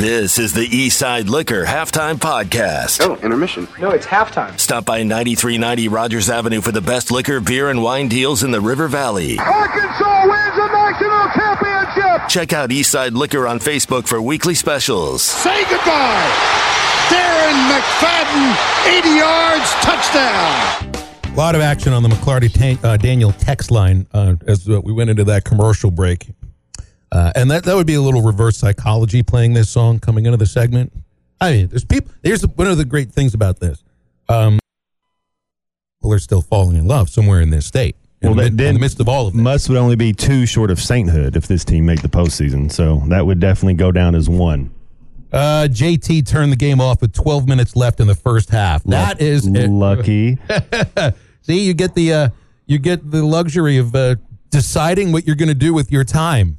This is the Eastside Liquor Halftime Podcast. Oh, intermission. No, it's halftime. Stop by 9390 Rogers Avenue for the best liquor, beer, and wine deals in the River Valley. Arkansas wins the national championship. Check out Eastside Liquor on Facebook for weekly specials. Say goodbye. Darren McFadden, 80 yards, touchdown. A lot of action on the McLarty tank, uh, Daniel text line uh, as uh, we went into that commercial break. Uh, and that, that would be a little reverse psychology playing this song coming into the segment. I mean, there's people, here's the, one of the great things about this. Um, people are still falling in love somewhere in this state. In, Well, the, mid- in then the midst of all of it. Muss would only be two short of sainthood if this team made the postseason. So that would definitely go down as one. Uh, JT turned the game off with 12 minutes left in the first half. That is lucky. See, you get the uh, you get the luxury of uh, deciding what you're going to do with your time.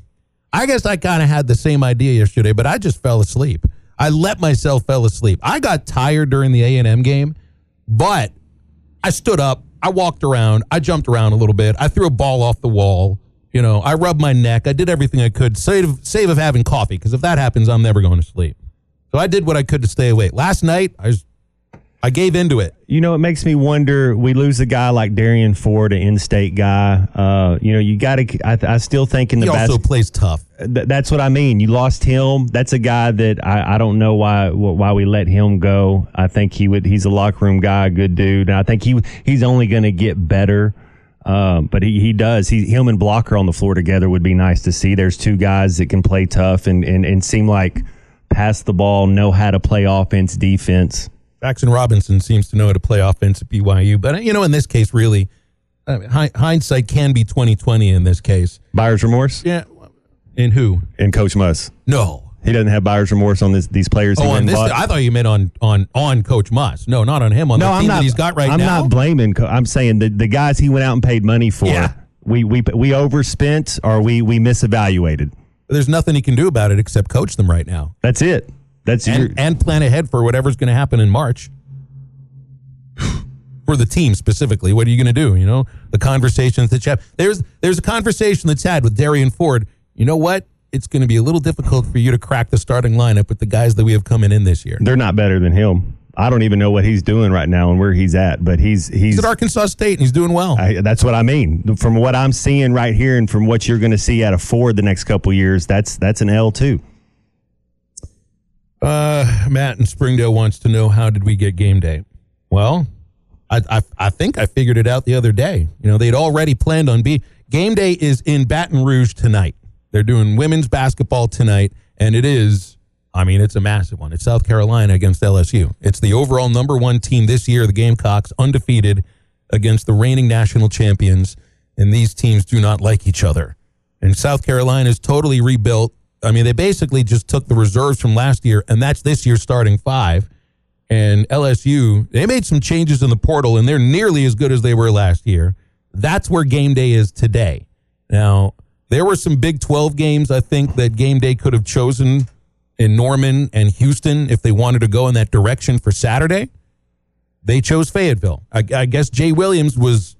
I guess I kind of had the same idea yesterday, but I just fell asleep. I let myself fell asleep. I got tired during the A and M game, but I stood up. I walked around. I jumped around a little bit. I threw a ball off the wall. You know, I rubbed my neck. I did everything I could, save save of having coffee, because if that happens, I'm never going to sleep. So I did what I could to stay awake. Last night, I was, I gave into it. You know, it makes me wonder. We lose a guy like Derrian Ford, an in-state guy. Uh, you know, you got to. I, I still think in the He also bas- plays tough. Th- that's what I mean. You lost him. That's a guy that I, I don't know why why we let him go. I think he would. He's a locker room guy, good dude. And I think he he's only going to get better. Um, but he, he does. He him and Blocker on the floor together would be nice to see. There's two guys that can play tough and and, and seem like pass the ball, know how to play offense, defense. Jaxson Robinson seems to know how to play offense at BYU, but you know, in this case, really, uh, I mean, hindsight can be twenty twenty in this case. Buyer's remorse Yeah, in who? In Coach Muss. No. He doesn't have buyer's remorse on this, these players. Oh, on this, bought. I thought you meant on on on Coach Muss. No, not on him. On no, the I'm not. he's got right I'm now. not blaming. Co- I'm saying the the guys he went out and paid money for. Yeah. We we we overspent or we we misevaluated. There's nothing he can do about it except coach them right now That's it. That's your, and and plan ahead for whatever's going to happen in March. For the team specifically, what are you going to do? You know, the conversations that you have. There's there's a conversation that's had with Derrian Ford. You know what? It's going to be a little difficult for you to crack the starting lineup with the guys that we have coming in this year. they're not better than him. I don't even know what he's doing right now and where he's at, but he's he's. He's at Arkansas State and he's doing well. I, that's what I mean. From what I'm seeing right here, and from what you're going to see out of Ford the next couple years, that's that's an L too. Uh, Matt in Springdale wants to know how did we get game day? Well, I, I I think I figured it out the other day. You know, they'd already planned on be game day is in Baton Rouge tonight. They're doing women's basketball tonight, and it is. I mean, it's a massive one. It's South Carolina against LSU. It's the overall number one team this year, the Gamecocks, undefeated against the reigning national champions. And these teams do not like each other. And South Carolina is totally rebuilt. I mean, they basically just took the reserves from last year, and that's this year's starting five. And LSU, they made some changes in the portal, and they're nearly as good as they were last year. That's where game day is today. Now, there were some Big 12 games, I think, that game day could have chosen in Norman and Houston if they wanted to go in that direction for Saturday. They chose Fayetteville. I, I guess Jay Williams was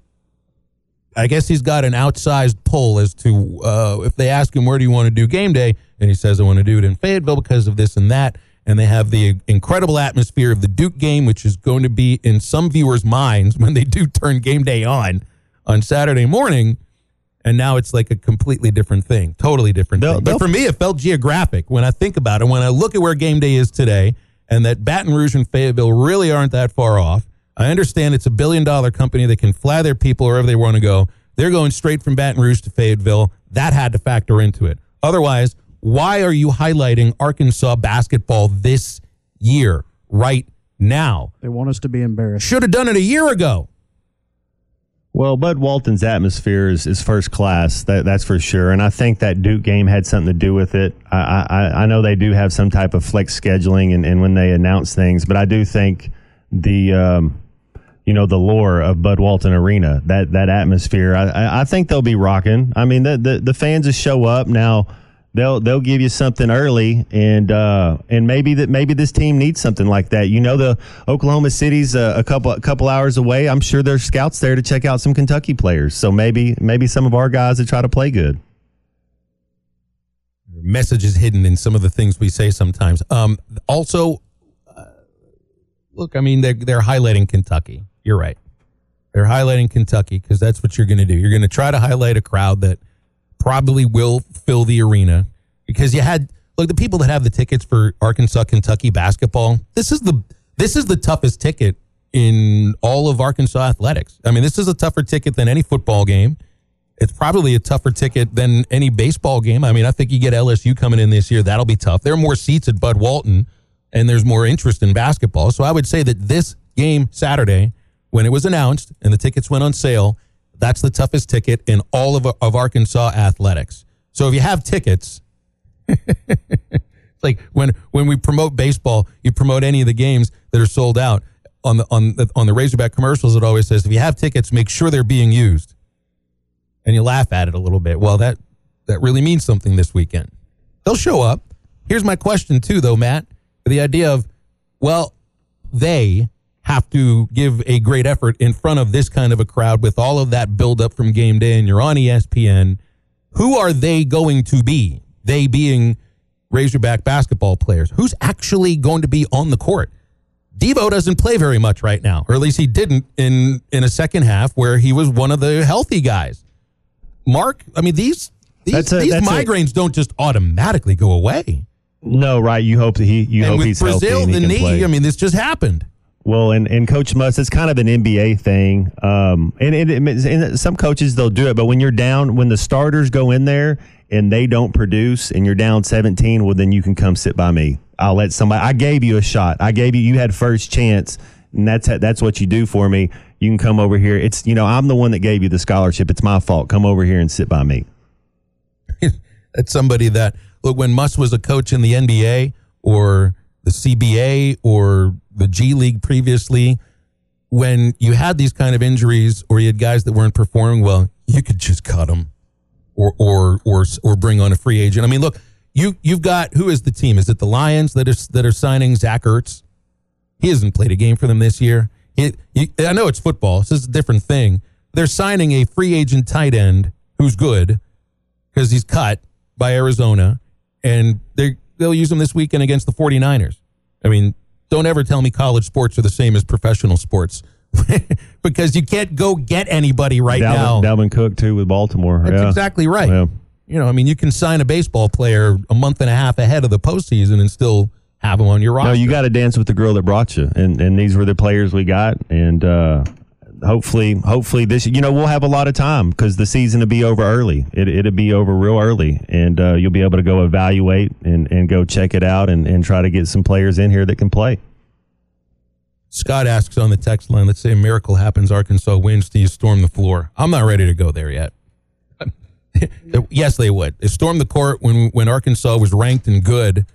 I guess he's got an outsized pull as to uh, if they ask him where do you want to do game day, and he says I want to do it in Fayetteville because of this and that. And they have the incredible atmosphere of the Duke game, which is going to be in some viewers' minds when they do turn game day on on Saturday morning. And now it's like a completely different thing, totally different They'll- thing. But they'll- for me, it felt geographic when I think about it. When I look at where game day is today, and that Baton Rouge and Fayetteville really aren't that far off. I understand it's a billion dollar company that can fly their people wherever they want to go. They're going straight from Baton Rouge to Fayetteville. That had to factor into it. Otherwise, why are you highlighting Arkansas basketball this year, right now? They want us to be embarrassed. Should have done it a year ago. Well, Bud Walton's atmosphere is, is first class. That, that's for sure. And I think that Duke game had something to do with it. I, I, I know they do have some type of flex scheduling and, and when they announce things, but I do think the, um, you know, the lore of Bud Walton Arena, that, that atmosphere, I, I- think they'll be rocking. I mean, the, the, the fans will show up now. They'll they'll give you something early, and uh, and maybe that maybe this team needs something like that. You know, the Oklahoma City's a, a couple a couple hours away. I'm sure there's scouts there to check out some Kentucky players. So maybe maybe some of our guys that try to play good. messages hidden in some of the things we say sometimes. Um, also, uh, look, I mean, they're, they're highlighting Kentucky. You're right. They're highlighting Kentucky because that's what you're going to do. You're going to try to highlight a crowd that probably will fill the arena because you had look the people that have the tickets for Arkansas Kentucky basketball. This is the this is the toughest ticket in all of Arkansas athletics. I mean, this is a tougher ticket than any football game. It's probably a tougher ticket than any baseball game. I mean, I think you get LSU coming in this year. That'll be tough. There are more seats at Bud Walton, and there's more interest in basketball. So I would say that this game Saturday, when it was announced and the tickets went on sale, that's the toughest ticket in all of, of Arkansas athletics. So if you have tickets, it's like when when we promote baseball, you promote any of the games that are sold out on the on the on the Razorback commercials. It always says if you have tickets, make sure they're being used and you laugh at it a little bit. Well, that that really means something this weekend. They'll show up. Here's my question too, though, Matt. The idea of, well, they have to give a great effort in front of this kind of a crowd with all of that buildup from game day, and you're on ESPN. Who are they going to be? They being Razorback basketball players. Who's actually going to be on the court? Devo doesn't play very much right now, or at least he didn't in in a second half where he was one of the healthy guys. Mark, I mean these these, a, these migraines a, don't just automatically go away. No, right? You hope that he you and hope he's Brazile, healthy. the knee. Play. I mean, this just happened. Well, and, and Coach Muss, it's kind of an NBA thing. Um, and, and, some coaches they'll do it, but when you're down, when the starters go in there and they don't produce, and you're down 17, well, then you can come sit by me. I'll let somebody. I gave you a shot. I gave you. You had first chance, and that's that's what you do for me you can come over here. It's, you know, I'm the one that gave you the scholarship. It's my fault. Come over here and sit by me. That's somebody that, look, when Muss was a coach in the NBA or the CBA or the G League previously, when you had these kind of injuries or you had guys that weren't performing well, you could just cut them or, or, or, or bring on a free agent. I mean, look, you, you've got, who is the team? Is it the Lions that are, that are signing Zach Ertz? He hasn't played a game for them this year. It, I know it's football. This is a different thing. They're signing a free agent tight end who's good because he's cut by Arizona, and they they'll use him this weekend against the 49ers. I mean, don't ever tell me college sports are the same as professional sports because you can't go get anybody right Dalvin, now. Dalvin Cook too with Baltimore. That's yeah. exactly right. Yeah. You know, I mean, you can sign a baseball player a month and a half ahead of the postseason and still have them on your roster. No, you got to dance with the girl that brought you, and and these were the players we got, and uh, hopefully, hopefully this, you know, we'll have a lot of time because the season will be over early. It it'll be over real early, and uh, you'll be able to go evaluate and and go check it out, and and try to get some players in here that can play. Scott asks on the text line, let's say a miracle happens, Arkansas wins, do you storm the floor? I'm not ready to go there yet. yes, they would. They stormed the court when when Arkansas was ranked and good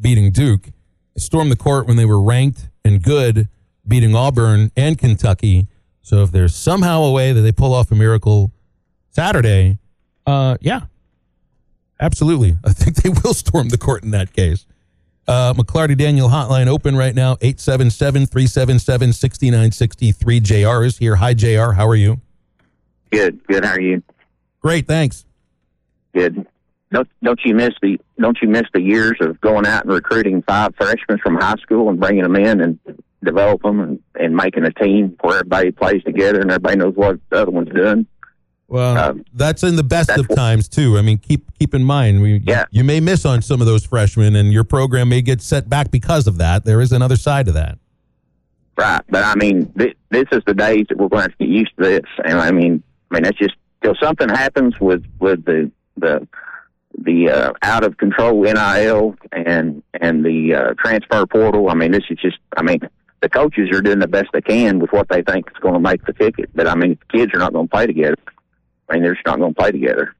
beating Duke, stormed the court when they were ranked and good, beating Auburn and Kentucky. So if there's somehow a way that they pull off a miracle Saturday, uh, yeah, absolutely. I think they will storm the court in that case. Uh, McLarty Daniel hotline open right now, 877 377 6963. JR is here. Hi, JR. How are you? Good, good. How are you? Great, thanks. Good don't don't you miss the don't you miss the years of going out and recruiting five freshmen from high school and bringing them in and develop them and, and making a team where everybody plays together and everybody knows what the other one's doing. Well, um, that's in the best of times too. I mean, keep keep in mind, we, yeah. you, you may miss on some of those freshmen, and your program may get set back because of that. There is another side to that. Right, but I mean, th- this is the days that we're going to have to get used to this, and I mean, I mean, that's just till something happens with with the the the uh, out of control NIL and and the uh, transfer portal. I mean, this is just. I mean, the coaches are doing the best they can with what they think is going to make the ticket. But I mean, the kids are not going to play together. I mean, they're just not going to play together.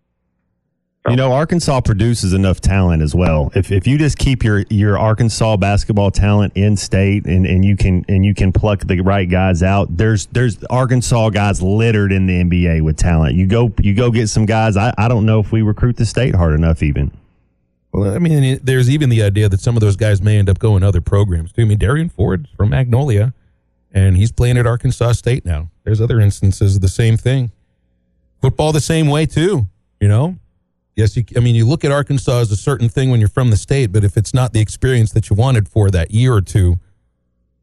You know, Arkansas produces enough talent as well. If if you just keep your your Arkansas basketball talent in state and, and you can and you can pluck the right guys out, there's there's Arkansas guys littered in the NBA with talent. You go you go get some guys. I, I don't know if we recruit the state hard enough even. Well, I mean, there's even the idea that some of those guys may end up going other programs. I mean, Derrian Ford from Magnolia, and he's playing at Arkansas State now. There's other instances of the same thing. Football the same way too. You know, Yes, you, I mean, you look at Arkansas as a certain thing when you're from the state, but if it's not the experience that you wanted for that year or two,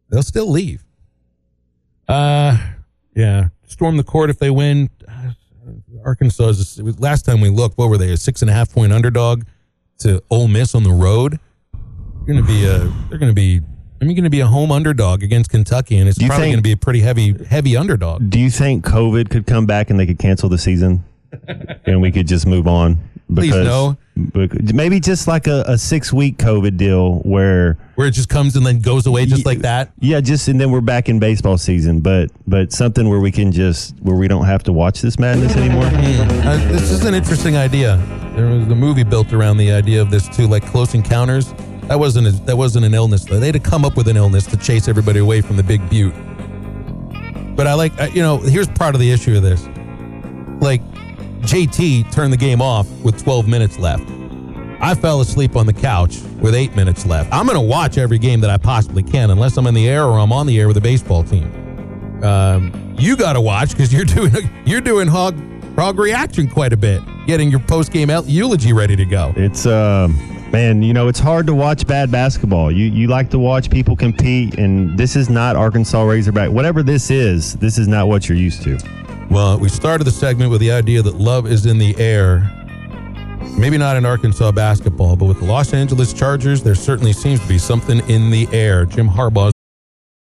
they'll still leave. Uh, yeah, storm the court if they win. Arkansas is last time we looked. What were they? A six and a half point underdog to Ole Miss on the road. They're going to be a. They're going to be. I mean, going to be a home underdog against Kentucky, and it's probably think- going to be a pretty heavy, heavy underdog. Do you think COVID could come back and they could cancel the season, and we could just move on? Please no. bec- Maybe just like a, a six week COVID deal where Where it just comes and then goes away just Ye- like that. Yeah, just and then we're back in baseball season, but but something where we can just where we don't have to watch this madness anymore. Uh, this is an interesting idea. There was a movie built around the idea of this too, like Close Encounters. That wasn't a, that wasn't an illness. though. They had to come up with an illness to chase everybody away from the big butte. But I like, uh, you know, here's part of the issue of this. Like, JT turned the game off with 12 minutes left. I fell asleep on the couch with eight minutes left. I'm going to watch every game that I possibly can, unless I'm in the air or I'm on the air with a baseball team. Um, you got to watch because you're doing you're doing hog hog reaction quite a bit, getting your post game eulogy ready to go. It's um man, you know, it's hard to watch bad basketball. You you like to watch people compete and this is not Arkansas Razorback. Whatever this is, this is not what you're used to. Well, we started the segment with the idea that love is in the air. Maybe not in Arkansas basketball, but with the Los Angeles Chargers, there certainly seems to be something in the air. Jim Harbaugh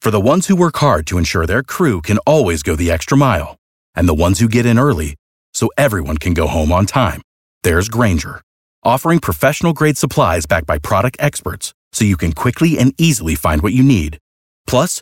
For the ones who work hard to ensure their crew can always go the extra mile, and the ones who get in early so everyone can go home on time, there's Grainger, offering professional grade supplies backed by product experts so you can quickly and easily find what you need. Plus,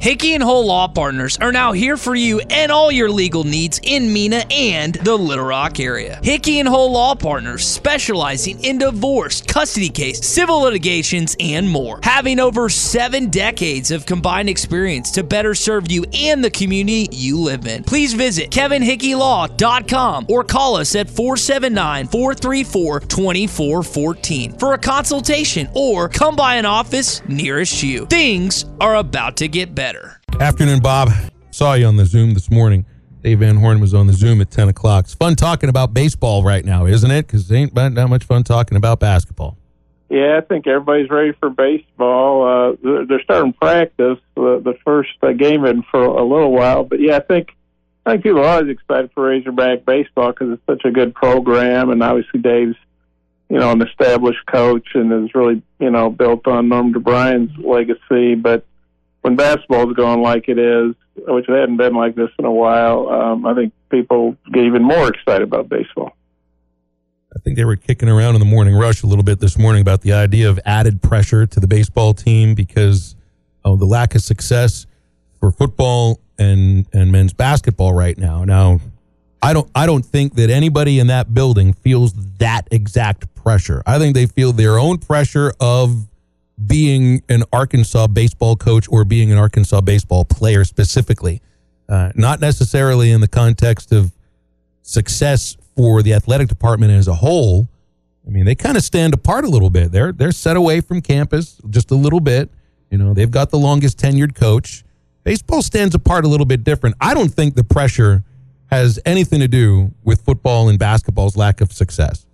Hickey and Hole Law Partners are now here for you and all your legal needs in Mena and the Little Rock area. Hickey and Hole Law Partners specializing in divorce, custody case, civil litigations, and more. Having over seven decades of combined experience to better serve you and the community you live in. Please visit kevinhickeylaw.com or call us at 479 434 2414 for a consultation or come by an office nearest you. Things are about to get better. Afternoon, Bob. Saw you on the Zoom this morning. Dave Van Horn was on the Zoom at 10 o'clock. It's fun talking about baseball right now, isn't it? Because it ain't that much fun talking about basketball. Yeah, I think everybody's ready for baseball. Uh, they're, starting practice uh, the first uh, game in for a little while, but yeah, I think I think people are always excited for Razorback baseball because it's such a good program, and obviously Dave's you know an established coach and is really you know built on Norm DeBriyn's legacy. But when basketball is going like it is, which it hadn't been like this in a while, um, I think people get even more excited about baseball. I think they were kicking around in the morning rush a little bit this morning about the idea of added pressure to the baseball team because of the lack of success for football and and men's basketball right now. Now, I don't I don't think that anybody in that building feels that exact pressure. I think they feel their own pressure of being an Arkansas baseball coach or being an Arkansas baseball player specifically, uh, not necessarily in the context of success for the athletic department as a whole. I mean, they kind of stand apart a little bit. They're they're set away from campus just a little bit. You know, they've got the longest tenured coach. Baseball stands apart a little bit different. I don't think the pressure has anything to do with football and basketball's lack of success.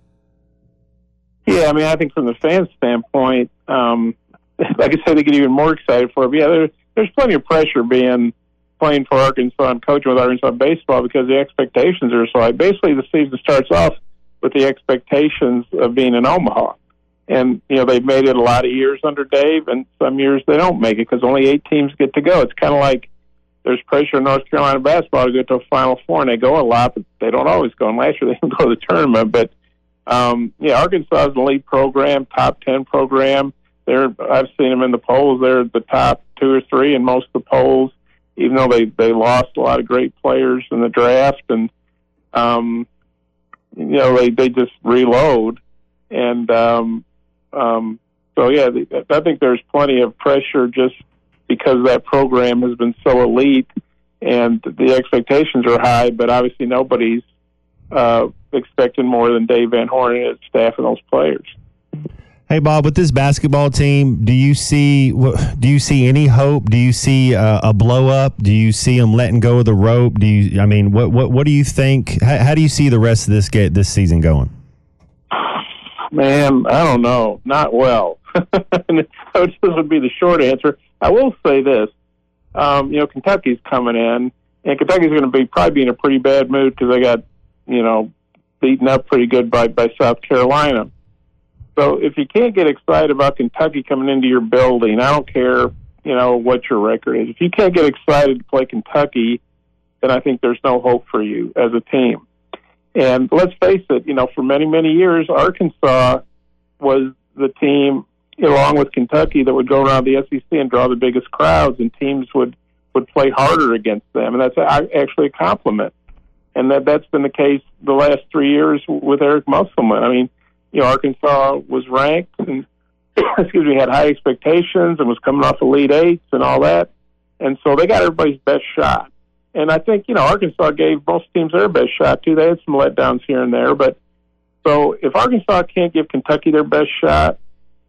Yeah, I mean, I think from the fan standpoint, um, like I said, they get even more excited for it. But yeah, there, there's plenty of pressure being playing for Arkansas and coaching with Arkansas baseball because the expectations are so high. Basically, the season starts off with the expectations of being in Omaha. And, you know, they've made it a lot of years under Dave, and some years they don't make it because only eight teams get to go. It's kind of like there's pressure in North Carolina basketball to go to a Final Four, and they go a lot, but they don't always go. And last year they didn't go to the tournament, but um, yeah, Arkansas is an elite program, top ten program. They're I've seen them in the polls. They're the top two or three in most of the polls, even though they they lost a lot of great players in the draft, and um, you know they they just reload, and um, um, so yeah, I think there's plenty of pressure just because that program has been so elite and the expectations are high, but obviously nobody's uh, expecting more than Dave Van Horn and his staff and those players. Hey Bob, with this basketball team, do you see do you see any hope? Do you see a, a blow up? Do you see them letting go of the rope? Do you? I mean, what what what do you think? How, how do you see the rest of this get this season going? Man, I don't know. Not well. this would be the short answer. I will say this: um, you know, Kentucky's coming in, and Kentucky's going to be probably be in a pretty bad mood because they got, you know, beaten up pretty good by by South Carolina. So if you can't get excited about Kentucky coming into your building, I don't care, you know, what your record is. If you can't get excited to play Kentucky, then I think there's no hope for you as a team. And let's face it, you know, for many many years, Arkansas was the team along with Kentucky that would go around the SEC and draw the biggest crowds, and teams would would play harder against them, and that's actually a compliment. And that that's been the case the last three years with Eric Musselman. I mean, you know, Arkansas was ranked and excuse me had high expectations and was coming off Elite Eights and all that, and so they got everybody's best shot. And I think you know Arkansas gave most teams their best shot too. They had some letdowns here and there, but so if Arkansas can't give Kentucky their best shot,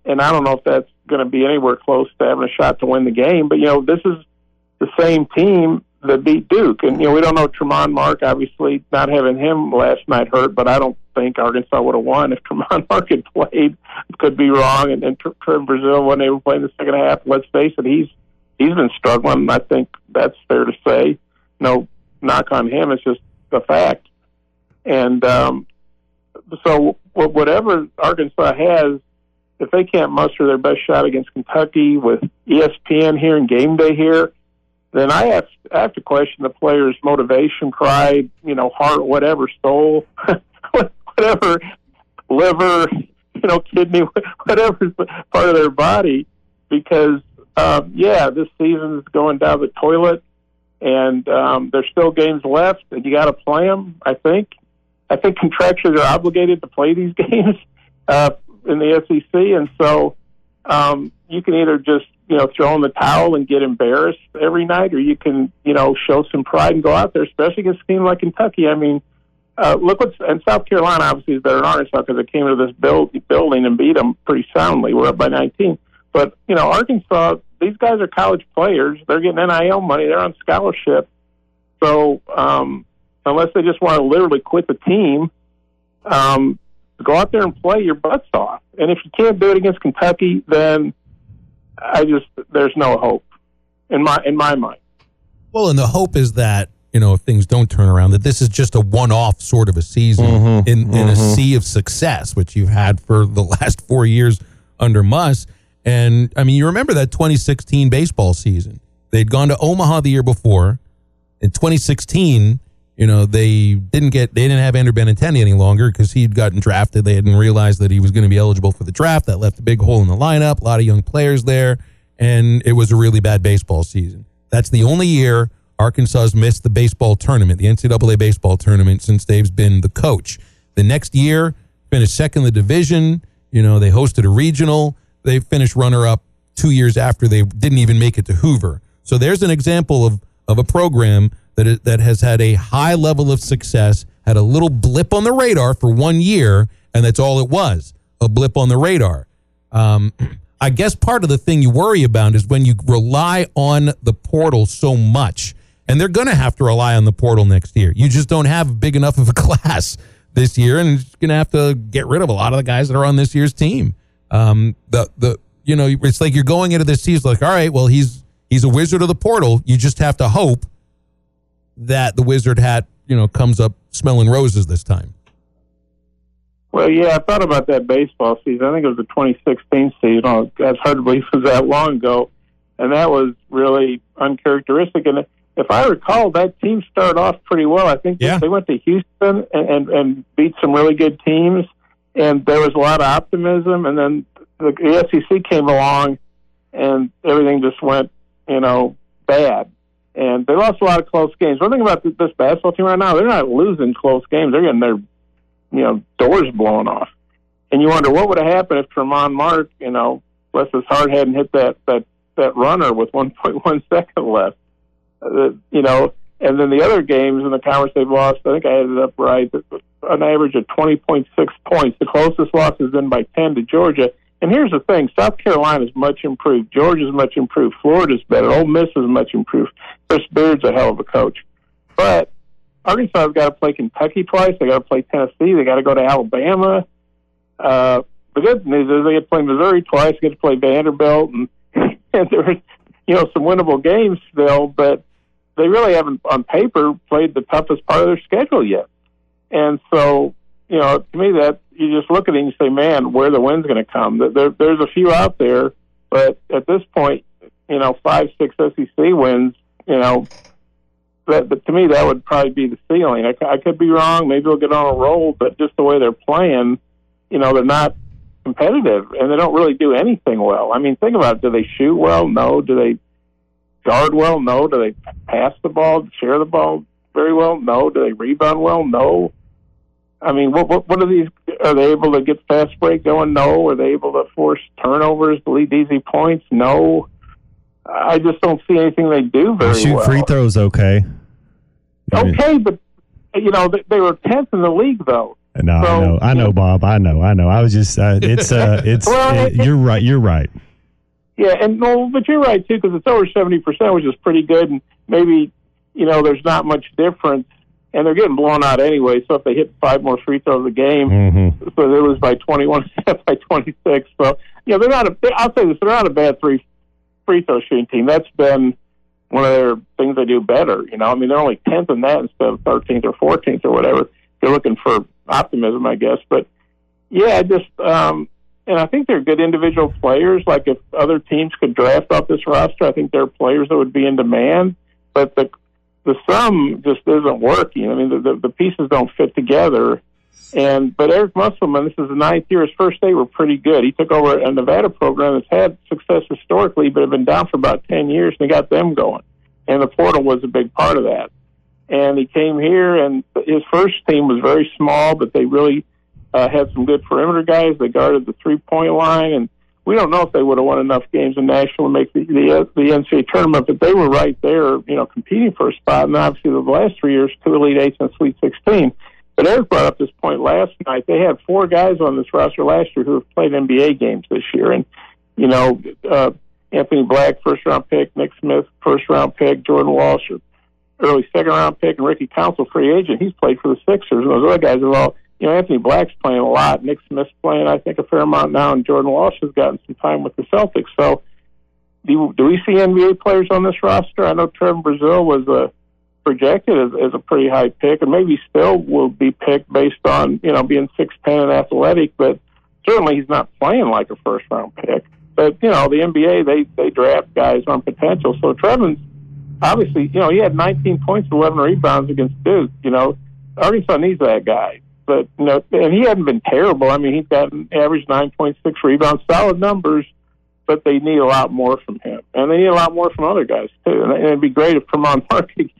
and I don't know if that's going to be anywhere close to having a shot to win the game. But you know, this is the same team that beat Duke, and you know we don't know Tramon Mark. Obviously, not having him last night hurt, but I don't think Arkansas would have won if Tramon Mark had played. Could be wrong, and, and Trevor Brazile when they were playing the second half. Let's face it, he's he's been struggling. I think that's fair to say. No knock on him. It's just a fact. And um, so, whatever Arkansas has if they can't muster their best shot against Kentucky with ESPN here and game day here, then I have I have to question the players' motivation, pride, you know, heart, whatever, soul, whatever, liver, you know, kidney, whatever part of their body, because um, yeah, this season is going down the toilet, and um, there's still games left, and you got to play them. I think, I think contractors are obligated to play these games. Uh, in the SEC, and so um, you can either just you know throw in the towel and get embarrassed every night, or you can you know show some pride and go out there, especially against a team like Kentucky. I mean, uh, look what's and South Carolina obviously is better than Arkansas because it came to this build, building and beat them pretty soundly. We're up by 19, but you know Arkansas, these guys are college players. They're getting NIL money. They're on scholarship. So um, unless they just want to literally quit the team, um, go out there and play your butts off. And if you can't do it against Kentucky, then I just there's no hope in my in my mind. Well, and the hope is that you know if things don't turn around, that this is just a one-off sort of a season mm-hmm, in in mm-hmm. a sea of success, which you've had for the last four years under Muss. And I mean, you remember that 2016 baseball season? They'd gone to Omaha the year before. In 2016, you know, they didn't get they didn't have Andrew Benintendi any longer because he'd gotten drafted. They hadn't realized that he was going to be eligible for the draft. That left a big hole in the lineup. A lot of young players there, and it was a really bad baseball season. That's the only year Arkansas's missed the baseball tournament, the NCAA baseball tournament, since Dave's been the coach. The next year, finished second in the division. You know, they hosted a regional. They finished runner up two years after they didn't even make it to Hoover. So there's an example of of a program that it, that has had a high level of success, had a little blip on the radar for one year, and that's all it was a blip on the radar. Um, I guess part of the thing you worry about is when you rely on the portal so much, and they're going to have to rely on the portal next year. You just don't have big enough of a class this year, and you're going to have to get rid of a lot of the guys that are on this year's team. Um, the the you know it's like you're going into this season like, all right, well he's he's a wizard of the portal. You just have to hope that the wizard hat, you know, comes up smelling roses this time. Well, yeah, I thought about that baseball season. I think it was the 2016 season. Oh, that's hard to believe it was that long ago, and that was really uncharacteristic. And if I recall, that team started off pretty well. I think Yeah. they went to Houston and, and, and beat some really good teams, and there was a lot of optimism. And then the, the SEC came along, and everything just went, you know, bad. And they lost a lot of close games. One thing about this basketball team right now, they're not losing close games. They're getting their, you know, doors blown off. And you wonder what would have happened if Tramon Mark, you know, bless his heart, hadn't hit that that that runner with 1.1 second left. Uh, you know, and then the other games in the conference they've lost, I think I it up right, an average of 20.6 points. The closest loss has been by 10 to Georgia. And here's the thing: South Carolina is much improved. Georgia's much improved. Florida's better. Ole Miss is much improved. Chris Beard's a hell of a coach, but Arkansas's got to play Kentucky twice. They got to play Tennessee. They got to go to Alabama. Uh, the good news is they get to play Missouri twice. They get to play Vanderbilt, and, and there's you know some winnable games still, but they really haven't on paper played the toughest part of their schedule yet. And so, you know, to me, that you just look at it and you say, man, where the wind's going to come? There, there's a few out there, but at this point, you know, five, six SEC wins, you know, that, but to me, that would probably be the ceiling. I, I could be wrong. Maybe they'll get on a roll, but just the way they're playing, you know, they're not competitive and they don't really do anything well. I mean, think about it. Do they shoot well? No. Do they guard well? No. Do they pass the ball, share the ball very well? No. Do they rebound well? No. I mean, what what, what are these? Are they able to get fast break going? No. Are they able to force turnovers to lead easy points? No. I just don't see anything they do very Shoot well. free throws, okay. Okay, but you know they, they were tenth in the league though. No, I know, I know, Bob. I know, I know. I was just, uh, it's, uh, it's. Well, it- you're right. You're right. Yeah, and no, but you're right too because it's over seventy percent, which is pretty good. And maybe you know there's not much difference, and they're getting blown out anyway. So if they hit five more free throws a game, Mm-hmm. so they lose by twenty one by twenty six. So you know they're not a. I'll say this: they're not a bad three free throw shooting team. That's been one of their things they do better. You know, I mean they're only tenth in that instead of thirteenth or fourteenth or whatever. You're looking for optimism, I guess. But yeah, just um, and I think they're good individual players. Like if other teams could draft off this roster, I think they're players that would be in demand. But the the sum just isn't working. I mean, the the, the pieces don't fit together. And but Eric Musselman, this is the ninth year. His first day were pretty good. He took over a Nevada program that's had success historically, but had been down for about ten years, and he got them going. And the portal was a big part of that. And he came here, and his first team was very small, but they really uh, had some good perimeter guys. They guarded the three point line, and we don't know if they would have won enough games in national to make the, the the NCAA tournament, but they were right there, you know, competing for a spot. And obviously, the last three years, two Elite Eights and Sweet Sixteen. But Eric brought up this point last night. They had four guys on this roster last year who have played NBA games this year, and you know, uh, Anthony Black, first round pick, Nick Smith, first round pick, Jordan Walsh, early second round pick, and Ricky Council, free agent. He's played for the Sixers, and those other guys are all. You know, Anthony Black's playing a lot. Nick Smith's playing, I think, a fair amount now, and Jordan Walsh has gotten some time with the Celtics. So, do, do we see NBA players on this roster? I know Trevor Brazile was uh, projected as, as a pretty high pick, and maybe still will be picked based on you know being six ten and athletic, but certainly he's not playing like a first round pick. But you know, the NBA they they draft guys on potential. So Trevin's obviously you know he had 19 points, 11 rebounds against Duke. You know, Arkansas needs that guy. But you know, and he hadn't been terrible. I mean, he's got an average 9.6 rebounds, solid numbers. But they need a lot more from him, and they need a lot more from other guys too. And it'd be great if Tramon Mark could,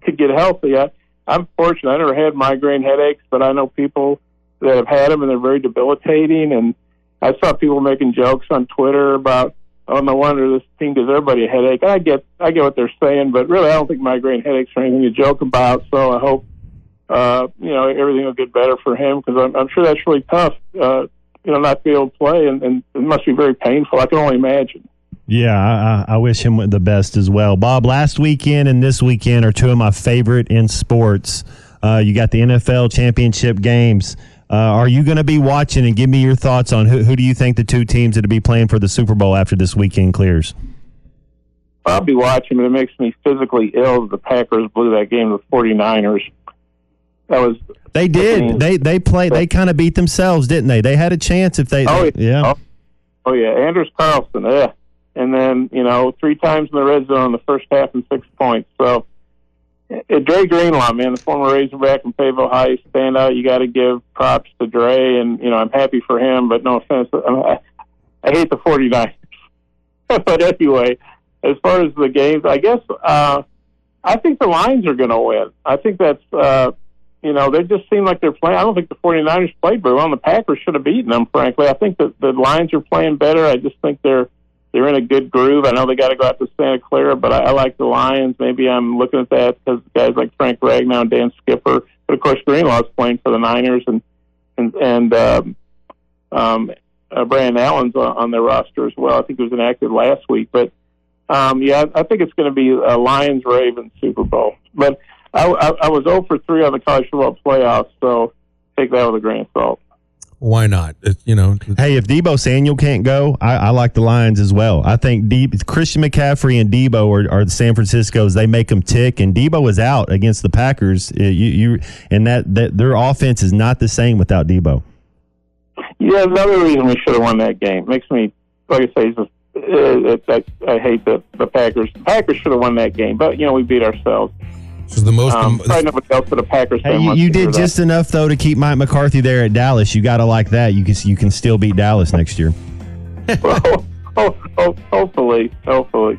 could get healthy. I, I'm fortunate; I never had migraine headaches, but I know people that have had them, and they're very debilitating. And I saw people making jokes on Twitter about, "Oh, no wonder this team gives everybody a headache." I get, I get what they're saying, but really, I don't think migraine headaches are anything to joke about. So I hope, uh, you know, everything will get better for him because I'm, I'm sure that's really tough. Uh, you know, not to be able to play, and, and it must be very painful. I can only imagine. Yeah, I, I wish him the best as well. Bob, last weekend and this weekend are two of my favorite in sports. Uh, you got the NFL championship games. Uh, are you going to be watching and give me your thoughts on who, who do you think the two teams that will be playing for the Super Bowl after this weekend clears? I'll be watching, but it makes me physically ill that the Packers blew that game to the 49ers. That was They did. They they played. They kind of beat themselves, didn't they? They had a chance if they. Oh, yeah. Oh, oh yeah, Anders Carlson, yeah. And then, you know, three times in the red zone in the first half and six points. So uh, Dre Greenlaw, man, the former Razorback and Fayetteville High standout. You got to give props to Dre, and you know I'm happy for him. But no offense, I, I hate the 49ers. but anyway, as far as the games, I guess uh, I think the Lions are going to win. I think that's uh, you know they just seem like they're playing. I don't think the 49ers played very well. The Packers should have beaten them. Frankly, I think that the Lions are playing better. I just think they're they're in a good groove. I know they got to go out to Santa Clara, but I, I like the Lions. Maybe I'm looking at that because guys like Frank Ragnow and Dan Skipper, but of course Greenlaw's playing for the Niners and and and um, um, uh, Brandon Allen's on, on their roster as well. I think he was enacted last week, but um, yeah, I think it's going to be a Lions Ravens Super Bowl. But I, I, I was 0 for 3 on the college football playoffs, so take that with a grain of salt. Why not? It's, you know, Hey, if Deebo Samuel can't go, I, I like the Lions as well. I think De- Christian McCaffrey and Deebo are, are the San Francisco's. They make them tick, and Deebo was out against the Packers. Uh, You, you and that, that their offense is not the same without Deebo. Yeah, another reason we should have won that game makes me, like I say, just, uh, I, I hate the the Packers. The Packers should have won that game, but you know we beat ourselves. This is the most. Um, probably nobody else but a Packers Hey, fan you, you to hear did that. just enough though to keep Mike McCarthy there at Dallas. You got to like that. You can you can still beat Dallas next year. oh, oh, oh, hopefully, hopefully.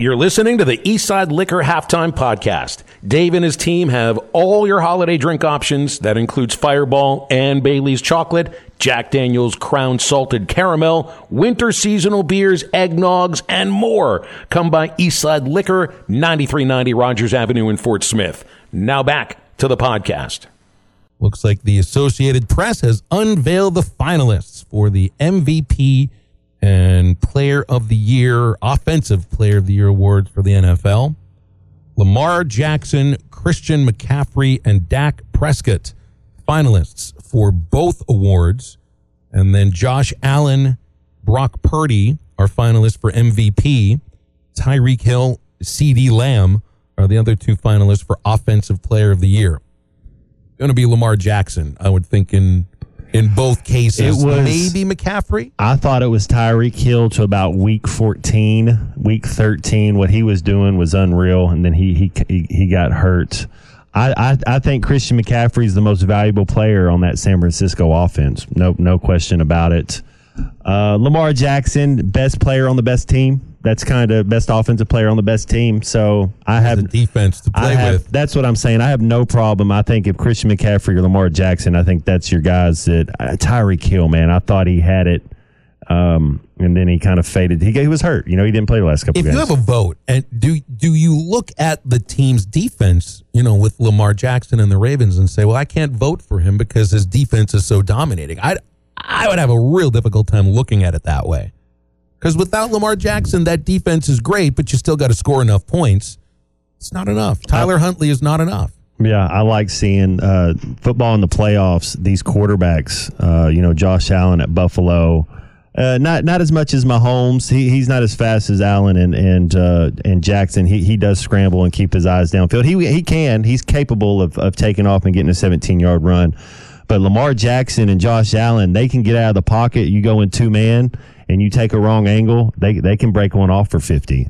You're listening to the Eastside Liquor Halftime Podcast. Dave and his team have all your holiday drink options. That includes Fireball and Bailey's Chocolate, Jack Daniels Crown Salted Caramel, winter seasonal beers, eggnogs, and more. Come by Eastside Liquor, 9390 Rogers Avenue in Fort Smith. Now back to the podcast. Looks like the Associated Press has unveiled the finalists for the MVP and Player of the Year, Offensive Player of the Year awards for the NFL. Lamar Jackson, Christian McCaffrey, and Dak Prescott, finalists for both awards. And then Josh Allen, Brock Purdy are finalists for MVP. Tyreek Hill, CeeDee Lamb are the other two finalists for Offensive Player of the Year going to be Lamar Jackson, I would think in in both cases. It was- maybe McCaffrey. I thought it was Tyreek Hill to about week 14, week 13. What he was doing was unreal, and then he he he, he got hurt. I, I I think Christian McCaffrey is the most valuable player on that San Francisco offense. No no question about it. Uh, Lamar Jackson, best player on the best team. That's kind of best offensive player on the best team. So I have defense to I play have, with. That's what I'm saying. I have no problem. I think if Christian McCaffrey or Lamar Jackson, I think that's your guys. That uh, Tyreek Hill, man, I thought he had it, um, and then he kind of faded. He, he was hurt. You know, he didn't play the last couple If games. you have a vote, and do do you look at the team's defense, you know, with Lamar Jackson and the Ravens, and say, well, I can't vote for him because his defense is so dominating. I I would have a real difficult time looking at it that way. Because without Lamar Jackson, that defense is great, but you still got to score enough points. It's not enough. Tyler Huntley is not enough. Yeah, I like seeing uh, football in the playoffs. These quarterbacks, uh, you know, Josh Allen at Buffalo, uh, not not as much as Mahomes. He he's not as fast as Allen and and uh, and Jackson. He he does scramble and keep his eyes downfield. He he can. He's capable of of taking off and getting a 17 yard run. But Lamar Jackson and Josh Allen, they can get out of the pocket. You go in two man and you take a wrong angle, they they can break one off for 50.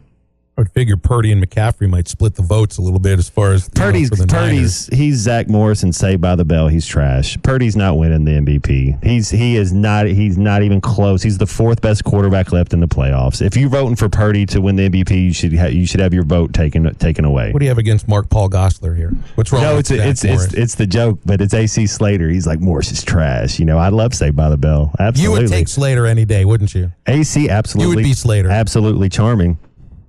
I would figure Purdy and McCaffrey might split the votes a little bit as far as you know, Purdy's. Purdy's he's Zack Morrison saved by the bell. He's trash. Purdy's not winning the MVP. He's he is not he's not even close. He's the fourth best quarterback left in the playoffs. If you're voting for Purdy to win the MVP, you should ha- you should have your vote taken taken away. What do you have against Mark Paul Gosselaar here? What's wrong no, with it's it's it's it's the joke, but it's AC Slater. He's like Morris is trash. You know, I love Saved by the Bell. Absolutely, you would take Slater any day, wouldn't you? AC. Absolutely, You would be Slater. Absolutely charming.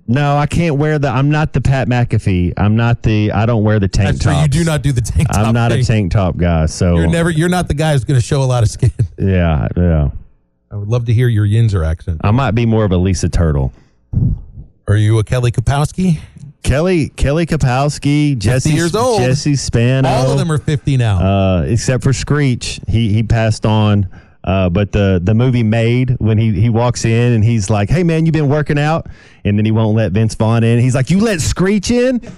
No, I can't wear the. I'm not the Pat McAfee. I'm not the. I don't wear the tank top. You do not do the tank top. I'm not a tank top guy. So You're never. You're not the guy who's going to show a lot of skin. Yeah, yeah. I would love to hear your Yinzer accent. I might be more of a Lisa Turtle. Are you a Kelly Kapowski? Kelly Kelly Kapowski, Jesse years old. Jesse Spano. All of them are 50 now. uh, except for Screech. He he passed on. Uh, but the the movie made when he he walks in and he's like, "Hey man, you've been working out?" And then he won't let Vince Vaughn in. He's like, "You let Screech in?"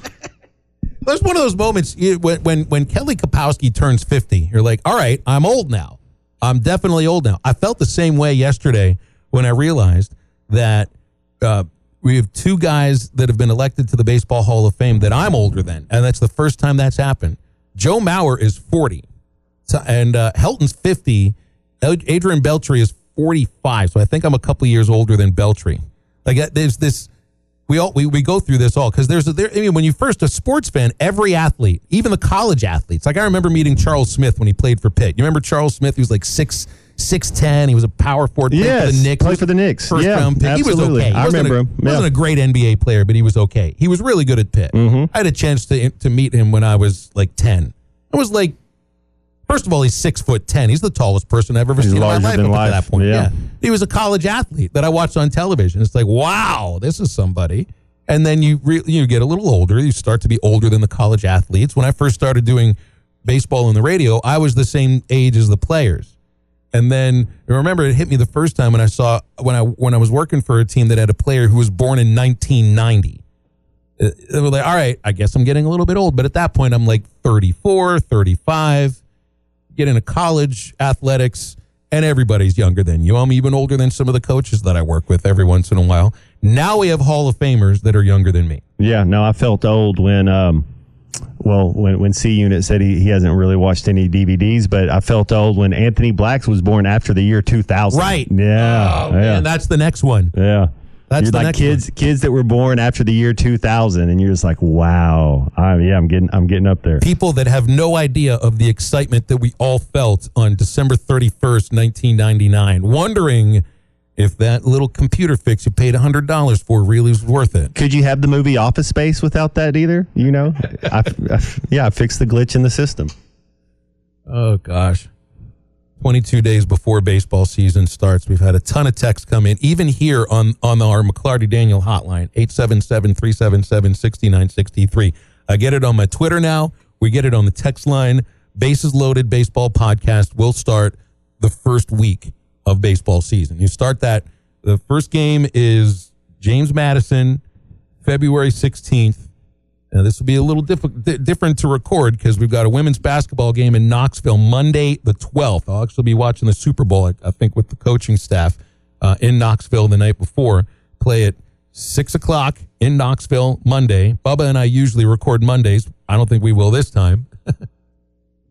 That's one of those moments when, when when Kelly Kapowski turns 50, you're like, all right, I'm old now. I'm definitely old now. I felt the same way yesterday when I realized that uh, we have two guys that have been elected to the Baseball Hall of Fame that I'm older than, and that's the first time that's happened. Joe Mauer is 40, so, and uh, Helton's 50. Adrian Beltre is 45, so I think I'm a couple years older than Beltre. Like uh, there's this we all we, we go through this all because there's a there I mean when you first a sports fan every athlete even the college athletes like I remember meeting Charles Smith when he played for Pitt you remember Charles Smith he was like six six ten he was a power forward played for the Knicks played for the Knicks. first Yeah, round pick he was absolutely. okay he I remember a, him. Yeah. wasn't a great NBA player but he was okay he was really good at Pitt Mm-hmm. I had a chance to to meet him when I was like ten I was like First of all, he's six foot ten. He's the tallest person I've ever He's seen in my life up to that point. Yeah. yeah. He was a college athlete that I watched on television. It's like, wow, this is somebody. And then you re- you get a little older. You start to be older than the college athletes. When I first started doing baseball on the radio, I was the same age as the players. And then I remember it hit me the first time when I saw when I when I was working for a team that had a player who was born in 1990. Uh, They were like, all right, I guess I'm getting a little bit old, but at that point I'm like 34, 35 get into college athletics, and everybody's younger than you. I'm even older than some of the coaches that I work with every once in a while. Now we have Hall of Famers that are younger than me. Yeah, no, I felt old when, um, well, when when C Unit said he, he hasn't really watched any DVDs, but I felt old when Anthony Blacks was born after the year 2000. Right. Yeah. Oh, yeah. man, that's the next one. yeah. That's you're the like next kids kids that were born after the year 2000 and you're just like, "Wow. I yeah, I'm getting I'm getting up there." People that have no idea of the excitement that we all felt on December 31st, 1999, wondering if that little computer fix you paid $100 for really was worth it. Could you have the movie Office Space without that either? You know? I, I, yeah, I fixed the glitch in the system. Oh gosh. 22 days before baseball season starts, we've had a ton of texts come in, even here on, on our McLarty Daniel hotline, 877-377-6963. I get it on my Twitter now. We get it on the text line. Bases Loaded Baseball Podcast will start the first week of baseball season. You start that. The first game is James Madison, February 16th. Now, this will be a little diff- different to record because we've got a women's basketball game in Knoxville Monday, the 12th. I'll actually be watching the Super Bowl, I, I think, with the coaching staff uh, in Knoxville the night before. Play at 6 o'clock in Knoxville Monday. Bubba and I usually record Mondays. I don't think we will this time.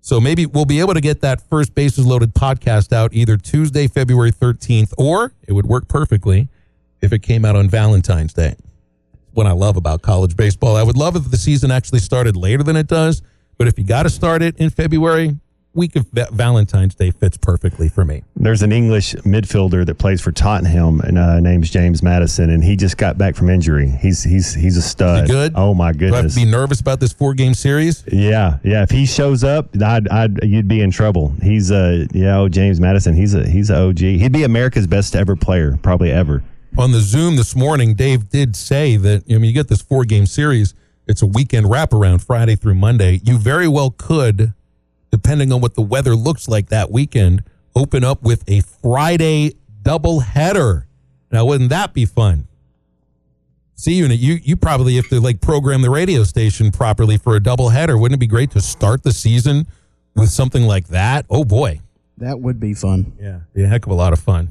so maybe we'll be able to get that first Bases Loaded podcast out either Tuesday, February 13th, or it would work perfectly if it came out on Valentine's Day what I love about college baseball. I would love if the season actually started later than it does, but if you got to start it in February, week of Valentine's Day fits perfectly for me. There's an English midfielder that plays for Tottenham, and uh, name's James Madison, and he just got back from injury. He's he's he's a stud. good? Oh my Do I have goodness. to be nervous about this four game series? yeah, yeah. If he shows up, I'd, I'd you'd be in trouble. He's uh yeah, oh James Madison. He's a he's a OG. He'd be America's best ever player, probably ever. On the Zoom this morning, Dave did say that I mean you get this four game series. It's a weekend wraparound, Friday through Monday. You very well could, depending on what the weather looks like that weekend, open up with a Friday double header. Now, wouldn't that be fun? C unit, you you probably have to like program the radio station properly for a double header. Wouldn't it be great to start the season with something like that? Oh boy. That would be fun. Yeah, be a heck of a lot of fun.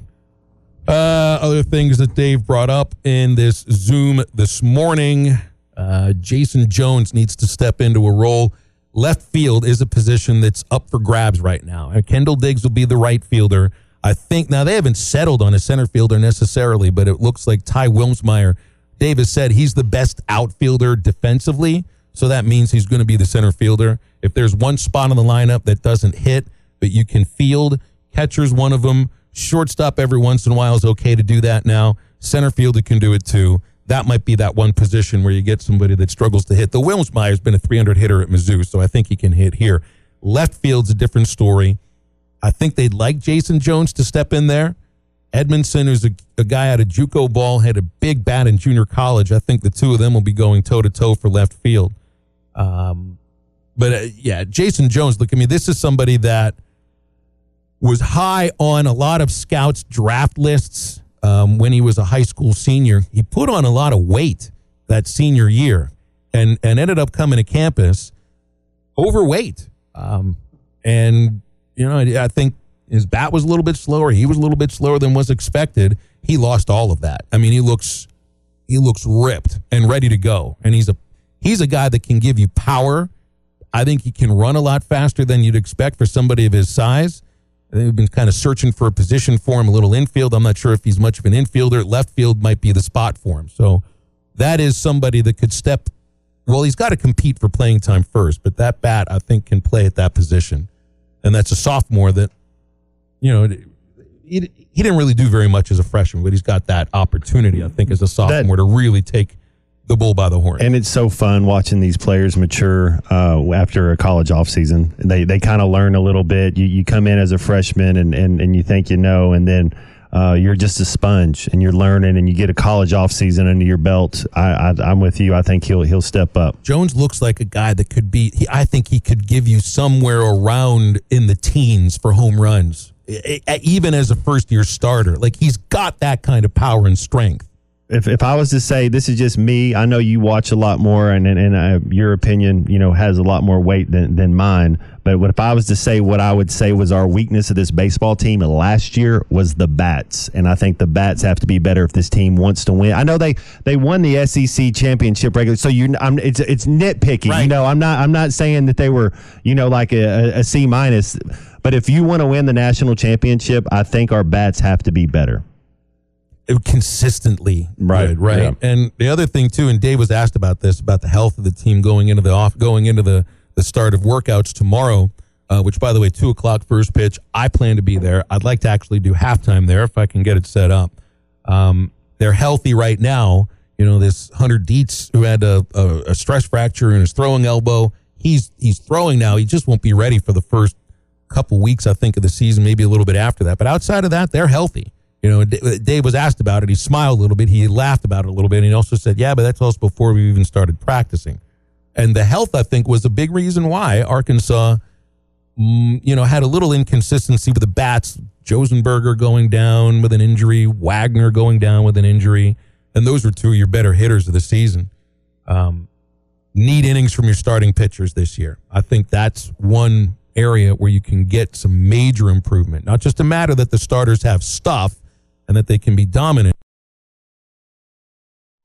Uh, other things that Dave brought up in this Zoom this morning uh, Jayson Jones needs to step into a role. Left field is a position that's up for grabs right now. And Kendall Diggs will be the right fielder. I think now they haven't settled on a center fielder necessarily, but it looks like Ty Wilmsmeyer. Davis said he's the best outfielder defensively, so that means he's going to be the center fielder. If there's one spot on the lineup that doesn't hit, but you can field, catcher's one of them. Shortstop every once in a while is okay to do that now. Center fielder can do it too. That might be that one position where you get somebody that struggles to hit. The Wilmsmeyer's been a 300 hitter at Mizzou, so I think he can hit here. Left field's a different story. I think they'd like Jayson Jones to step in there. Edmondson, who's a, a guy out of JUCO ball, had a big bat in junior college. I think the two of them will be going toe to toe for left field. Um, but uh, yeah, Jayson Jones. Look, I mean, this is somebody that was high on a lot of scouts' draft lists um, when he was a high school senior. He put on a lot of weight that senior year, and and ended up coming to campus overweight. Um, and you know, I, think his bat was a little bit slower. He was a little bit slower than was expected. He lost all of that. I mean, he looks he looks ripped and ready to go. And he's a he's a guy that can give you power. I think he can run a lot faster than you'd expect for somebody of his size. They've been kind of searching for a position for him, a little infield. I'm not sure if he's much of an infielder. Left field might be the spot for him. So that is somebody that could step. Well, he's got to compete for playing time first, but that bat I think can play at that position, and that's a sophomore that, you know, he, he didn't really do very much as a freshman, but he's got that opportunity I think as a sophomore that, to really take the bull by the horn. And it's so fun watching these players mature uh, after a college offseason. They they kind of learn a little bit. You, you come in as a freshman and, and, and you think you know, and then uh, you're just a sponge and you're learning and you get a college offseason under your belt. I, I, am with you. I think he'll he'll step up. Jones looks like a guy that could be. He, I think he could give you somewhere around in the teens for home runs, even as a first year starter. Like he's got that kind of power and strength if, if I was to say this is just me, I know you watch a lot more, and and, and uh, your opinion, you know, has a lot more weight than than mine. But what if I was to say what I would say was our weakness of this baseball team last year was the bats, and I think the bats have to be better if this team wants to win. I know they they won the SEC championship regular, so you I'm it's it's nitpicking. Right. You know, I'm not I'm not saying that they were you know like a, a C minus, but if you want to win the national championship, I think our bats have to be better consistently right good, right? yeah. and the other thing too and dave was asked about this about the health of the team going into the off going into the the start of workouts tomorrow uh, which by the way two o'clock first pitch. I plan to be there. I'd like to actually do halftime there if i can get it set up. Um, they're healthy right now. You know this hunter dietz who had a, a, a stress fracture in his throwing elbow he's he's throwing now. He just won't be ready for the first couple weeks i think of the season maybe a little bit after that. But outside of that they're healthy you know, Dave was asked about it. He smiled a little bit. He laughed about it a little bit. And he also said, yeah, but that's also before we even started practicing. And the health, I think, was a big reason why Arkansas, mm, you know, had a little inconsistency with the bats. Josenberger going down with an injury, Wagner going down with an injury. And those were two of your better hitters of the season. Um, need innings from your starting pitchers this year. I think that's one area where you can get some major improvement. Not just a matter that the starters have stuff, and that they can be dominant.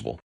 possible.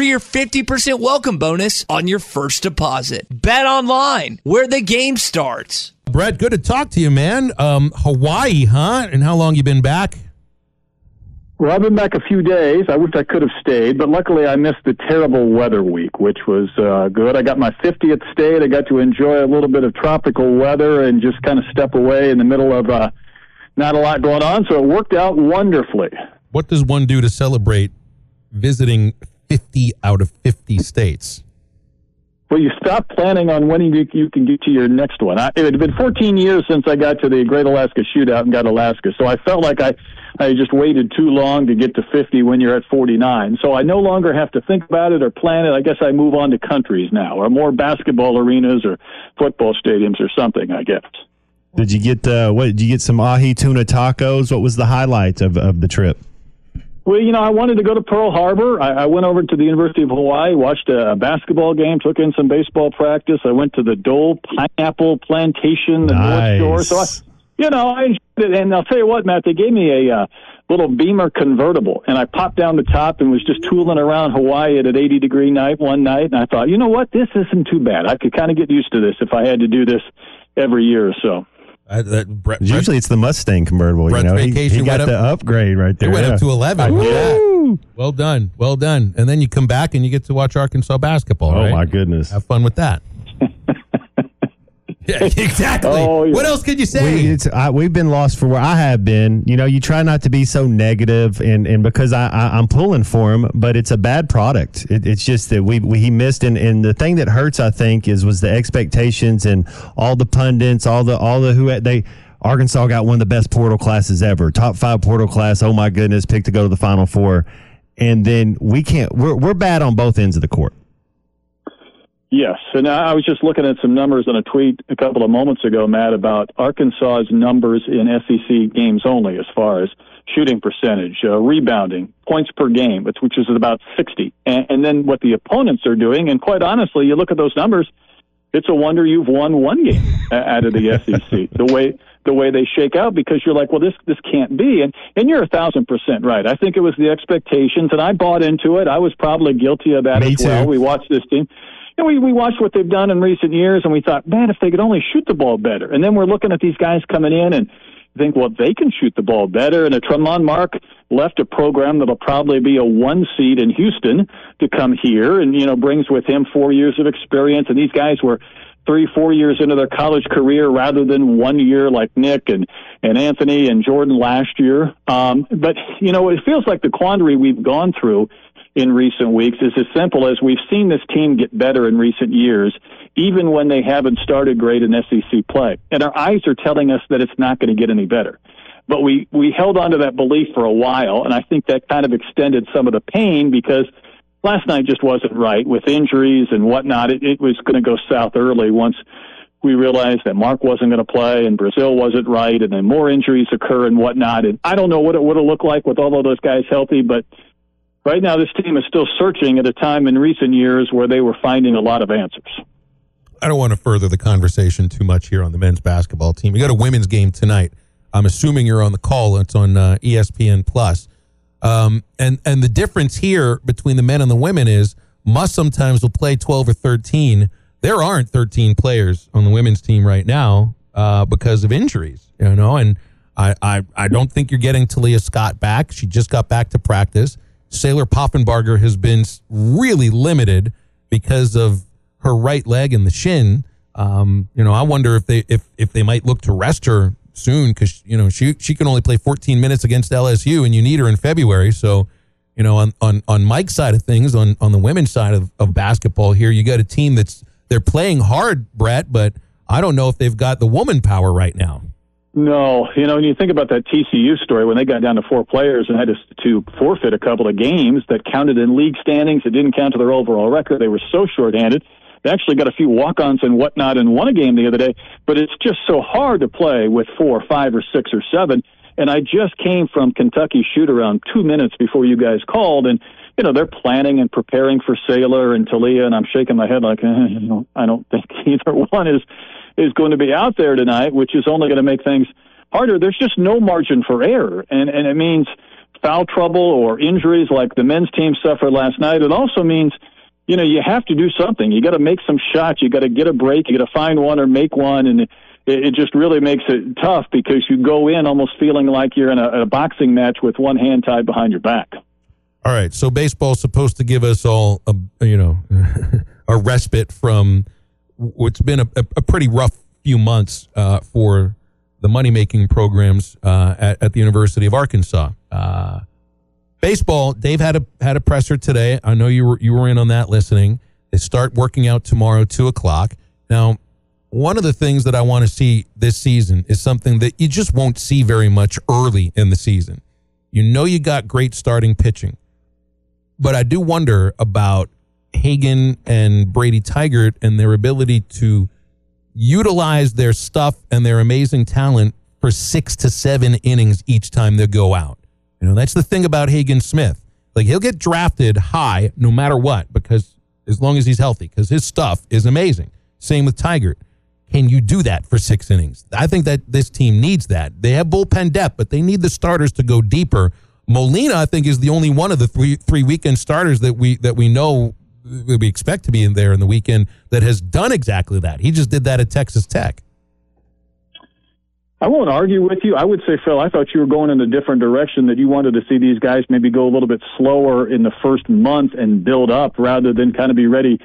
for your 50% welcome bonus on your first deposit. Bet online, where the game starts. Brett, good to talk to you, man. Um, Hawaii, huh? And how long you been back? Well, I've been back a few days. I wish I could have stayed, but luckily I missed the terrible weather week, which was uh, good. I got my 50th state. I got to enjoy a little bit of tropical weather and just kind of step away in the middle of uh, not a lot going on. So it worked out wonderfully. What does one do to celebrate visiting 50 out of 50 states? Well, you stop planning on when you, you can get to your next one. I, it had been 14 years since I got to the Great Alaska Shootout and got Alaska, so I felt like I, I just waited too long to get to 50 when you're at 49. So I no longer have to think about it or plan it. I guess I move on to countries now, or more basketball arenas or football stadiums or something. I guess. Did you get uh, what? Did you get some ahi tuna tacos? What was the highlight of, of the trip? Well, you know, I wanted to go to Pearl Harbor. I, I went over to the University of Hawaii, watched a, a basketball game, took in some baseball practice. I went to the Dole Pineapple Plantation, the Nice. North Shore. So, I, you know, I enjoyed it. And I'll tell you what, Matt, they gave me a uh, little Beamer convertible, and I popped down the top and was just tooling around Hawaii at an 80 degree night one night. And I thought, you know what, this isn't too bad. I could kind of get used to this if I had to do this every year or so. Uh, that, Brett, Usually it's the Mustang convertible. Brett's you know, he, vacation he got went the upgrade right there. there. went yeah. up to 11. I Look at get that. it. Well done. Well done. And then you come back and you get to watch Arkansas basketball. Oh right? my goodness! Have fun with that. yeah, exactly. Oh, yeah. What else could you say? We, it's, I, we've been lost for where I have been. You know, you try not to be so negative, and, and because I, I I'm pulling for him, but it's a bad product. It, it's just that we, we he missed, and, and the thing that hurts, I think, is was the expectations and all the pundits, all the all the who had- they. Arkansas got one of the best portal classes ever, top five portal class. Oh my goodness, picked to go to the Final Four, and then we can't. We're we're bad on both ends of the court. Yes, and I was just looking at some numbers on a tweet a couple of moments ago, Matt, about Arkansas's numbers in SEC games only, as far as shooting percentage, uh, rebounding, points per game, which which is about 60, and, and then what the opponents are doing. And quite honestly, you look at those numbers, it's a wonder you've won one game out of the SEC. The way the way they shake out, because you're like, well, this this can't be, and and you're a thousand percent right. I think it was the expectations, and I bought into it. I was probably guilty of that Me as well. too. We watched this team. And we, we watched what they've done in recent years, and we thought, man, if they could only shoot the ball better. And then we're looking at these guys coming in and think, well, they can shoot the ball better. And a Tramon Mark left a program that'll probably be a one seed in Houston to come here, and you know brings with him four years of experience. And these guys were three, four years into their college career rather than one year like Nick and, and Anthony and Jordan last year. Um, but, you know, it feels like the quandary we've gone through in recent weeks is as simple as we've seen this team get better in recent years, even when they haven't started great in SEC play. And our eyes are telling us that it's not going to get any better. But we, we held on to that belief for a while, and I think that kind of extended some of the pain because last night just wasn't right with injuries and whatnot. It, it was going to go south early once we realized that Mark wasn't going to play and Brazile wasn't right, and then more injuries occur and whatnot. And I don't know what it would have looked like with all of those guys healthy, but right now this team is still searching at a time in recent years where they were finding a lot of answers. I don't want to further the conversation too much here on the men's basketball team. We got a women's game tonight. I'm assuming you're on the call. It's on uh, ESPN Plus. Um, and and the difference here between the men and the women is Muss sometimes will play 12 or 13. There aren't 13 players on the women's team right now uh, because of injuries. You know, and I, I I don't think you're getting Taliah Scott back. She just got back to practice. Saylor Poffenbarger has been really limited because of her right leg and the shin. Um, you know, I wonder if they if if they might look to rest her soon because you know she she can only play 14 minutes against LSU and you need her in February. So, you know, on on on Mike's side of things, on on the women's side of, of basketball here, you got a team that's they're playing hard, Brett, but I don't know if they've got the woman power right now. No, you know, when you think about that TCU story, when they got down to four players and had to, to forfeit a couple of games that counted in league standings, it didn't count to their overall record. They were so shorthanded. They actually got a few walk-ons and whatnot and won a game the other day. But it's just so hard to play with four, five, or six, or seven. And I just came from Kentucky shoot around two minutes before you guys called, and you know they're planning and preparing for Saylor and Taliah, and I'm shaking my head like, eh, you know, I don't think either one is is going to be out there tonight, which is only going to make things harder. There's just no margin for error, and and it means foul trouble or injuries like the men's team suffered last night. It also means you know you have to do something. You got to make some shots. You got to get a break. You got to find one or make one, and it, just really makes it tough because you go in almost feeling like you're in a, a boxing match with one hand tied behind your back. All right, so baseball's supposed to give us all a you know a respite from what's been a, a, a pretty rough few months uh, for the money making programs uh, at, at the University of Arkansas. Uh, baseball, Dave had a had a presser today. I know you were you were in on that listening. They start working out tomorrow, two o'clock. Now, one of the things that I want to see this season is something that you just won't see very much early in the season. You know you got great starting pitching but I do wonder about Hagen and Brady Tygart and their ability to utilize their stuff and their amazing talent for six to seven innings each time they go out. You know, that's the thing about Hagen Smith. Like he'll get drafted high no matter what because as long as he's healthy, because his stuff is amazing. Same with Tygart. Can you do that for six innings? I think that this team needs that. They have bullpen depth, but they need the starters to go deeper. Molina, I think, is the only one of the three three weekend starters that we that we know we expect to be in there in the weekend that has done exactly that. He just did that at Texas Tech. I won't argue with you. I would say, Phil, I thought you were going in a different direction, that you wanted to see these guys maybe go a little bit slower in the first month and build up rather than kind of be ready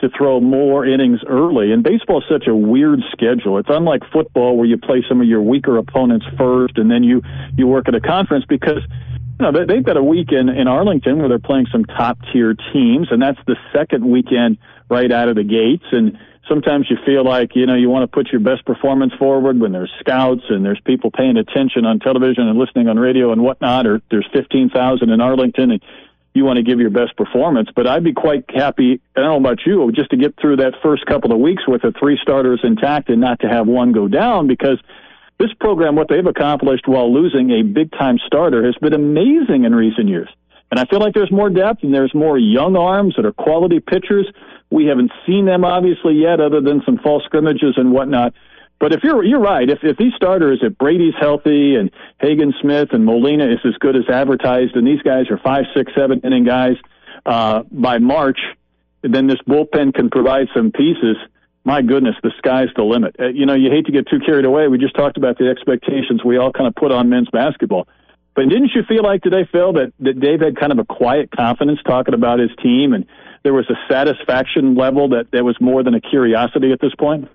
to throw more innings early. And baseball is such a weird schedule. It's unlike football where you play some of your weaker opponents first and then you, you work at a conference because you know, they've got a week in, in Arlington where they're playing some top tier teams, and that's the second weekend right out of the gates. And sometimes you feel like you know you want to put your best performance forward when there's scouts and there's people paying attention on television and listening on radio and whatnot, or there's 15,000 in Arlington and you want to give your best performance. But I'd be quite happy, I don't know about you, just to get through that first couple of weeks with the three starters intact and not to have one go down because this program, what they've accomplished while losing a big time starter, has been amazing in recent years. And I feel like there's more depth and there's more young arms that are quality pitchers we haven't seen them obviously yet, other than some false scrimmages and whatnot. But if you're you're right, if if these starters, if Brady's healthy and Hagen Smith and Molina is as good as advertised, and these guys are five, six, seven inning guys uh, by March, then this bullpen can provide some pieces. My goodness, the sky's the limit. Uh, you know, you hate to get too carried away. We just talked about the expectations we all kind of put on men's basketball. But didn't you feel like today, Phil, that, that Dave had kind of a quiet confidence talking about his team and there was a satisfaction level that there was more than a curiosity at this point?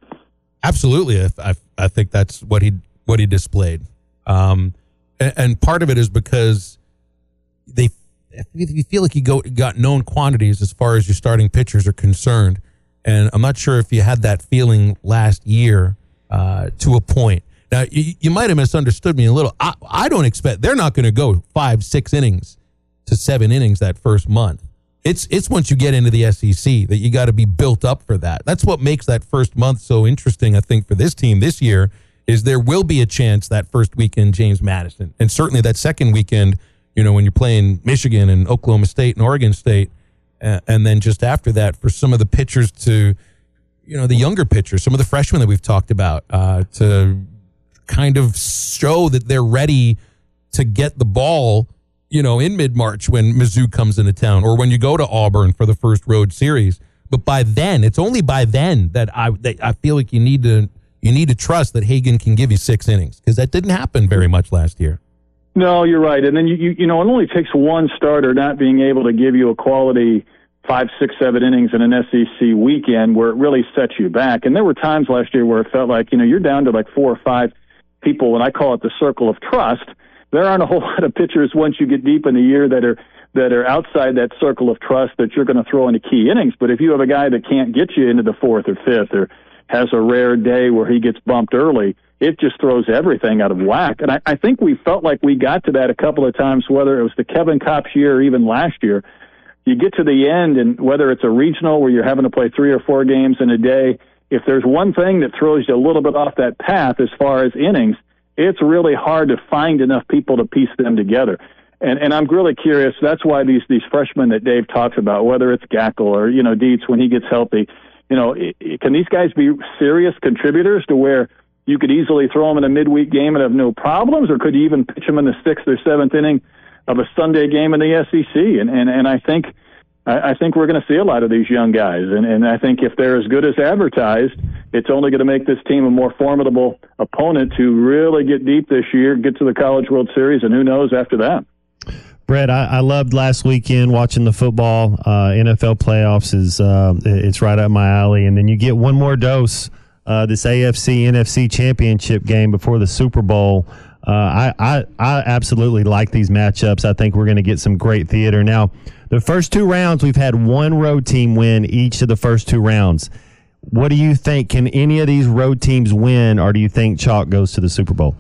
Absolutely, I, I, I think that's what he what he displayed, um, and, and, part of it is because they if you feel like you go got known quantities as far as your starting pitchers are concerned, and I'm not sure if you had that feeling last year uh, to a point. Now you, you might have misunderstood me a little. I, I don't expect they're not going to go five six innings to seven innings that first month. It's it's once you get into the SEC that you got to be built up for that. That's what makes that first month so interesting. I think for this team this year is there will be a chance that first weekend James Madison, and certainly that second weekend. You know when you're playing Michigan and Oklahoma State and Oregon State, and then just after that for some of the pitchers to, you know, the younger pitchers, some of the freshmen that we've talked about, uh, to kind of show that they're ready to get the ball you know, in mid March when Mizzou comes into town or when you go to Auburn for the first road series. But by then, it's only by then that I that I feel like you need to you need to trust that Hagen can give you six innings because that didn't happen very much last year. No, you're right. And then you, you you know it only takes one starter not being able to give you a quality five, six, seven innings in an SEC weekend where it really sets you back. And there were times last year where it felt like you know you're down to like four or five people, and I call it the circle of trust there aren't a whole lot of pitchers once you get deep in the year that are that are outside that circle of trust that you're going to throw into key innings. But if you have a guy that can't get you into the fourth or fifth or has a rare day where he gets bumped early, it just throws everything out of whack. And I, I think we felt like we got to that a couple of times, whether it was the Kevin Kopps year or even last year. You get to the end, and whether it's a regional where you're having to play three or four games in a day, if there's one thing that throws you a little bit off that path as far as innings, it's really hard to find enough people to piece them together. And and I'm really curious. That's why these these freshmen that Dave talks about, whether it's Gaeckle or you know Dietz when he gets healthy, you know, it, it, can these guys be serious contributors to where you could easily throw them in a midweek game and have no problems, or could you even pitch them in the sixth or seventh inning of a Sunday game in the SEC? And and and I think I, I think we're going to see a lot of these young guys, and, and I think if they're as good as advertised, it's only going to make this team a more formidable opponent to really get deep this year, get to the College World Series, and who knows after that. Brett, I, I loved last weekend watching the football. Uh, NFL playoffs is uh, it's right up my alley, and then you get one more dose. Uh, this AFC NFC championship game before the Super Bowl. Uh, I, I I absolutely like these matchups. I think we're going to get some great theater. Now, the first two rounds, we've had one road team win each of the first two rounds. What do you think? Can any of these road teams win, or do you think Chalk goes to the Super Bowl?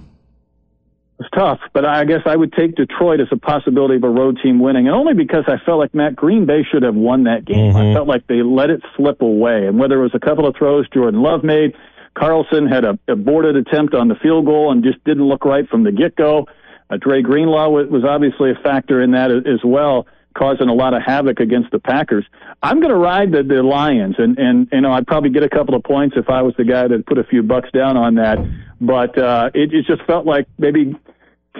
It's tough, but I guess I would take Detroit as a possibility of a road team winning, and only because I felt like Matt Green Bay should have won that game. Mm-hmm. I felt like they let it slip away, and whether it was a couple of throws Jordan Love made, Carlson had a aborted attempt on the field goal and just didn't look right from the get go. Uh, Dre Greenlaw was obviously a factor in that as well, causing a lot of havoc against the Packers. I'm going to ride the, the Lions, and and you know I'd probably get a couple of points if I was the guy that put a few bucks down on that. But uh, it, it just felt like maybe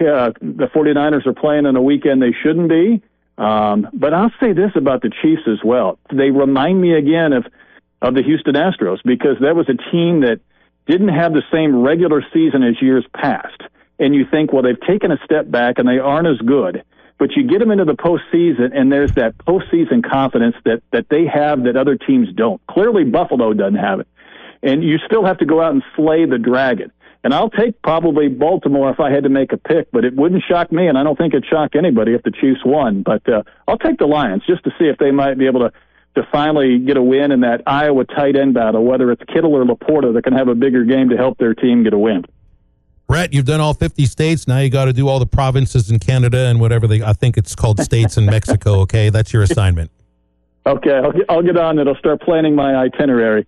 uh, the 49ers are playing on a weekend they shouldn't be. Um, but I'll say this about the Chiefs as well. They remind me again of of the Houston Astros because that was a team that didn't have the same regular season as years past. And you think, well, they've taken a step back and they aren't as good. But you get them into the postseason, and there's that postseason confidence that that they have that other teams don't. Clearly, Buffalo doesn't have it, and you still have to go out and slay the dragon. And I'll take probably Baltimore if I had to make a pick, but it wouldn't shock me, and I don't think it'd shock anybody if the Chiefs won. But uh, I'll take the Lions just to see if they might be able to to finally get a win in that Iowa tight end battle, whether it's Kittle or LaPorta that can have a bigger game to help their team get a win. Brett, you've done all 50 states. Now you got to do all the provinces in Canada and whatever they, I think it's called states in Mexico. Okay. That's your assignment. Okay. I'll get, I'll get on it. I'll start planning my itinerary.